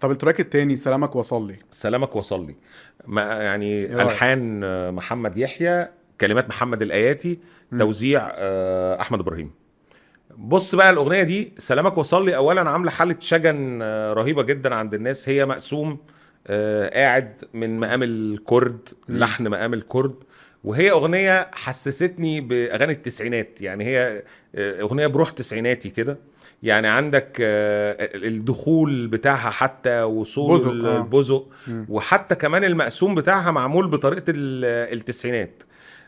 طب التراك التاني سلامك وصل لي. سلامك وصل لي. ما يعني رأيك؟ ألحان محمد يحيى كلمات محمد الآياتي مم. توزيع آه، أحمد إبراهيم. بص بقى الأغنية دي سلامك وصل لي اولا عاملة حالة شجن آه، رهيبة جدا عند الناس. هي مقسوم آه، قاعد من مقام الكرد. لحن مقام الكرد. وهي أغنية حسستني بأغاني التسعينات. يعني هي أغنية بروح تسعيناتي كده. يعني عندك آه، الدخول بتاعها حتى وصول بزق، آه. البزق. وحتى كمان المقسوم بتاعها معمول بطريقة ال- التسعينات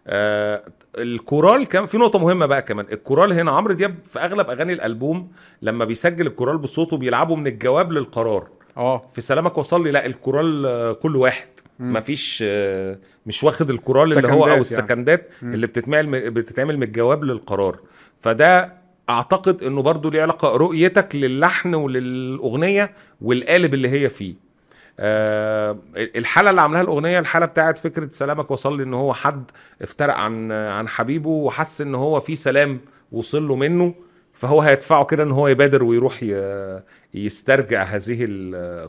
آه الكورال كان في نقطة مهمة بقى كمان الكورال هنا عمرو دياب في أغلب أغاني الألبوم لما بيسجل الكورال بصوته بيلعبوا من الجواب للقرار آه في سلامك وصل لي لا الكورال كل واحد مم. مفيش مش واخد الكورال اللي هو أو يعني. السكندات مم. اللي بتتعمل بتتعمل من الجواب للقرار فده أعتقد إنه برضو ليه علاقة رؤيتك للحن وللأغنية والقالب اللي هي فيه. آه الحالة اللي عاملاها الأغنية الحالة بتاعت فكرة سلامك وصل لي إن هو حد افترق عن عن حبيبه وحس إن هو في سلام وصل له منه فهو هيدفعه كده إن هو يبادر ويروح يسترجع هذه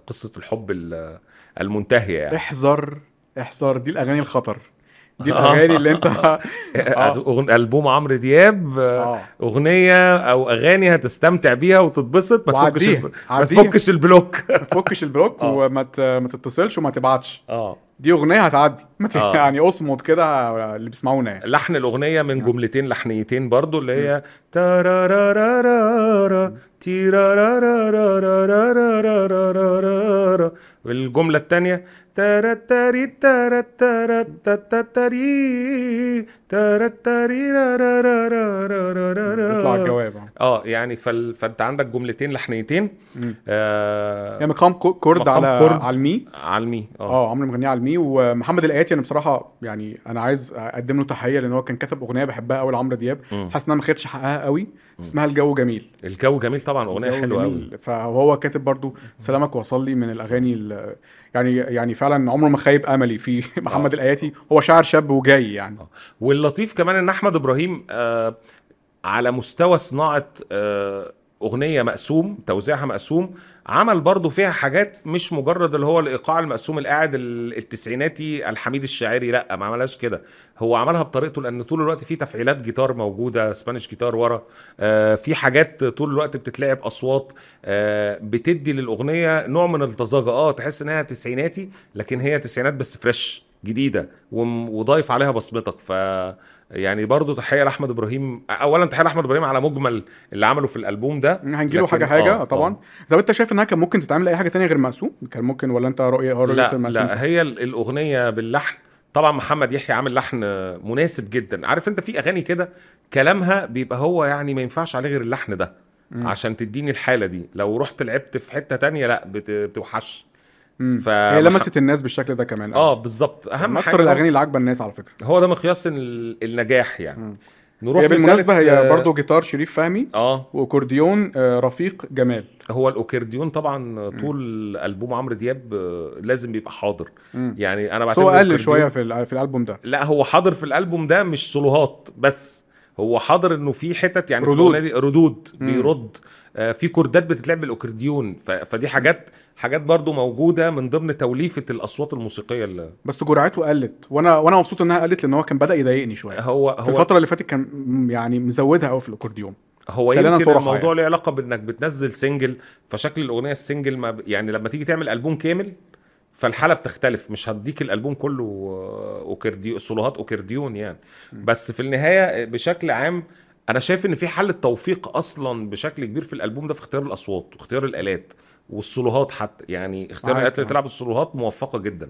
قصة الحب ال- المنتهية يعني. احذر احذر دي الأغاني الخطر. دي آه. الأغاني اللي أنت آه. أغن- ألبوم عمرو دياب آه، آه أغنية أو أغاني هتستمتع بيها وتتبسط ما تفكش. ما. تفكش البلوك ما تفكش البلوك آه. وما. ما تتصلش وما تبعتش آه دي أغنية هتعدي. آه. يعني أصمت كده اللي بيسمعونا يعني. لحن الأغنية من نعم. جملتين لحنيتين برضو اللي هي والجمله الثانية ترتري ترتري بيطلع الجواب آه يعني فال... فأنت عندك جملتين لحنيتين. آه... يعني مقام chord مقام على كورد. على المي. على المي آه. آه عمرو مغنيه على المي. ومحمد القاياتي أنا بصراحة يعني أنا عايز أقدم له تحية لأن هو كان كاتب أغنية بحبها قوي لعمرو دياب. حاسس انها ما خدتش حقها قوي اسمها الجو جميل. الجو جميل طبعا أغنية حلوة قوي. فهو كاتب برضو سلامك وصل لي من الأغاني ال- يعني يعني فعلا عمره ما خيب أملي في محمد آه. الاياتي هو شاعر شاب وجاي يعني. واللطيف كمان إن أحمد إبراهيم آه على مستوى صناعة آه أغنية مقسوم توزيعها مقسوم عمل برضو فيها حاجات مش مجرد اللي هو الإيقاع المقسوم القاعد ال- التسعيناتي الحميد الشاعري لأ ما عملهاش كده. هو عملها بطريقته لأن طول الوقت في تفعيلات جيتار موجودة سبانيش جيتار ورا آه في حاجات طول الوقت بتتلعب أصوات آه بتدي للأغنية نوع من الطزاجه آه تحس إنها تسعيناتي لكن هي تسعينات بس فريش جديدة وضايف عليها بصمتك. ف يعني برضو تحية لأحمد إبراهيم. اولا تحية لأحمد إبراهيم على مجمل اللي عمله في الألبوم ده. هنجيله حاجة حاجة؟ آه، طبعا. آه. طب أنت شايف إنها كان ممكن تتعمل أي حاجة تانية غير مقسوم؟ كان ممكن ولا أنت رؤيه رؤيه لا المقسوم؟ لا هي ال- الأغنية باللحن. طبعا محمد يحيى عامل لحن مناسب جدا. عارف أنت في أغاني كده كلامها بيبقى هو يعني ما ينفعش عليه غير اللحن ده مم. عشان تديني الحالة دي. لو رحت لعبت في حتة تانية لا بت- بتوحش. ف- هي لمست الناس بالشكل ده كمان آه بالظبط. أهم حاجة أكتر الأغاني اللي عاجبه الناس على فكرة. هو ده مقياس ال- النجاح يعني. مم. نروح هي بالمناسبة هي آه، برضو جيتار شريف فهمي آه. وأكورديون آه، رفيق جمال. هو الاوكرديون طبعا طول ألبوم عمرو دياب آه، لازم يبقى حاضر. مم. يعني أنا بس هو قل شوية في في الألبوم ده. لا هو حاضر في الألبوم ده مش سولوهات بس. هو حاضر إنه في حتت يعني في ردود. دي ردود مم. بيرد آه، في كوردات بتتلعب بالأوكرديون ف- فدي حاجات حاجات برضو موجودة من ضمن توليفة الأصوات الموسيقية اللي بس جرعته قلت وأنا وأنا مبسوط إنها قلت لأن هو كان بدأ يضايقني شوية هو في هو الفترة اللي فاتت كان يعني مزودها قوي في الاكورديون هو يمكن صراحة الموضوع يعني. له علاقة بإنك بتنزل single فشكل الأغنية ال single ما ب... يعني لما تيجي تعمل ألبوم كامل فالحالة بتختلف. مش هديك الألبوم كله آه، اوكرديون سولوهات اوكرديون يعني. بس في النهاية بشكل عام أنا شايف إن في حالة توفيق أصلا بشكل كبير في الألبوم ده في اختيار الأصوات واختيار الآلات والسولوهات حتى. يعني اختيار الآلات اللي آه. تلعب السولوهات موفقة جدا.